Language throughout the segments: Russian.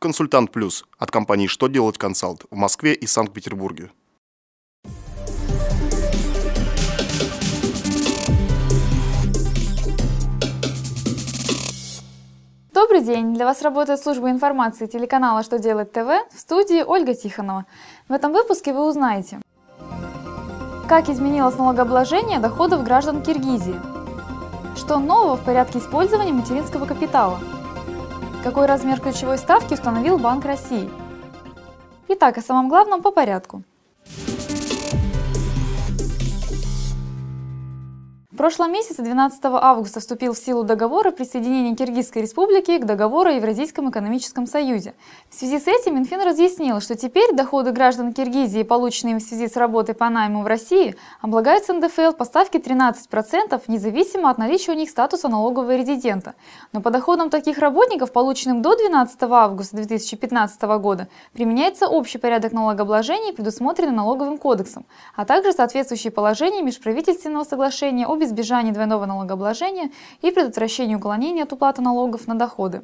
Консультант Плюс от компании «Что делать консалт» в Москве и Санкт-Петербурге. Добрый день! Для вас работает служба информации телеканала «Что делать ТВ» в студии Ольга Тихонова. В этом выпуске вы узнаете, как изменилось налогообложение доходов граждан Киргизии, что нового в порядке использования материнского капитала, какой размер ключевой ставки установил Банк России. Итак, о самом главном по порядку. Прошлом месяце, 12 августа, вступил в силу договор о присоединении Киргизской республики к договору о Евразийском экономическом союзе. В связи с этим Минфин разъяснил, что теперь доходы граждан Киргизии, полученные в связи с работой по найму в России, облагаются НДФЛ по ставке 13%, независимо от наличия у них статуса налогового резидента. Но по доходам таких работников, полученным до 12 августа 2015 года, применяется общий порядок налогообложения, предусмотренный налоговым кодексом, а также соответствующие положения межправительственного соглашения о избежанию двойного налогообложения и предотвращению уклонения от уплаты налогов на доходы.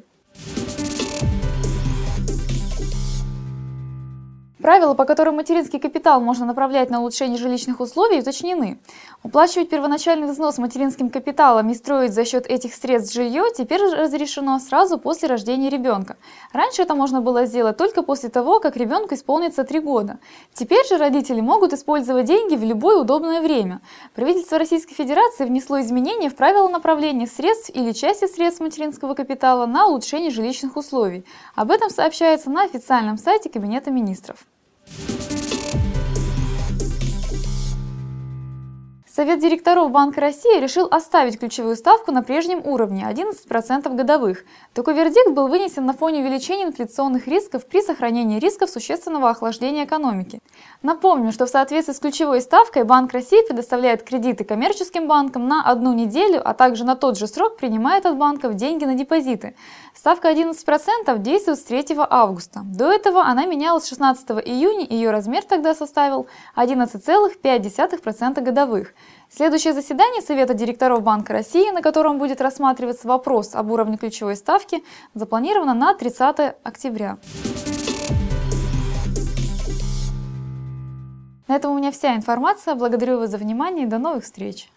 Правила, по которым материнский капитал можно направлять на улучшение жилищных условий, уточнены. Уплачивать первоначальный взнос материнским капиталом и строить за счет этих средств жилье теперь разрешено сразу после рождения ребенка. Раньше это можно было сделать только после того, как ребенку исполнится 3 года. Теперь же родители могут использовать деньги в любое удобное время. Правительство Российской Федерации внесло изменения в правила направления средств или части средств материнского капитала на улучшение жилищных условий. Об этом сообщается на официальном сайте Кабинета министров. Bye. Совет директоров Банка России решил оставить ключевую ставку на прежнем уровне 11% годовых. Такой вердикт был вынесен на фоне увеличения инфляционных рисков при сохранении рисков существенного охлаждения экономики. Напомню, что в соответствии с ключевой ставкой Банк России предоставляет кредиты коммерческим банкам на одну неделю, а также на тот же срок принимает от банков деньги на депозиты. Ставка 11% действует с 3 августа. До этого она менялась 16 июня, ее размер тогда составил 11,5% годовых. Следующее заседание Совета директоров Банка России, на котором будет рассматриваться вопрос об уровне ключевой ставки, запланировано на 30 октября. На этом у меня вся информация. Благодарю вас за внимание и до новых встреч!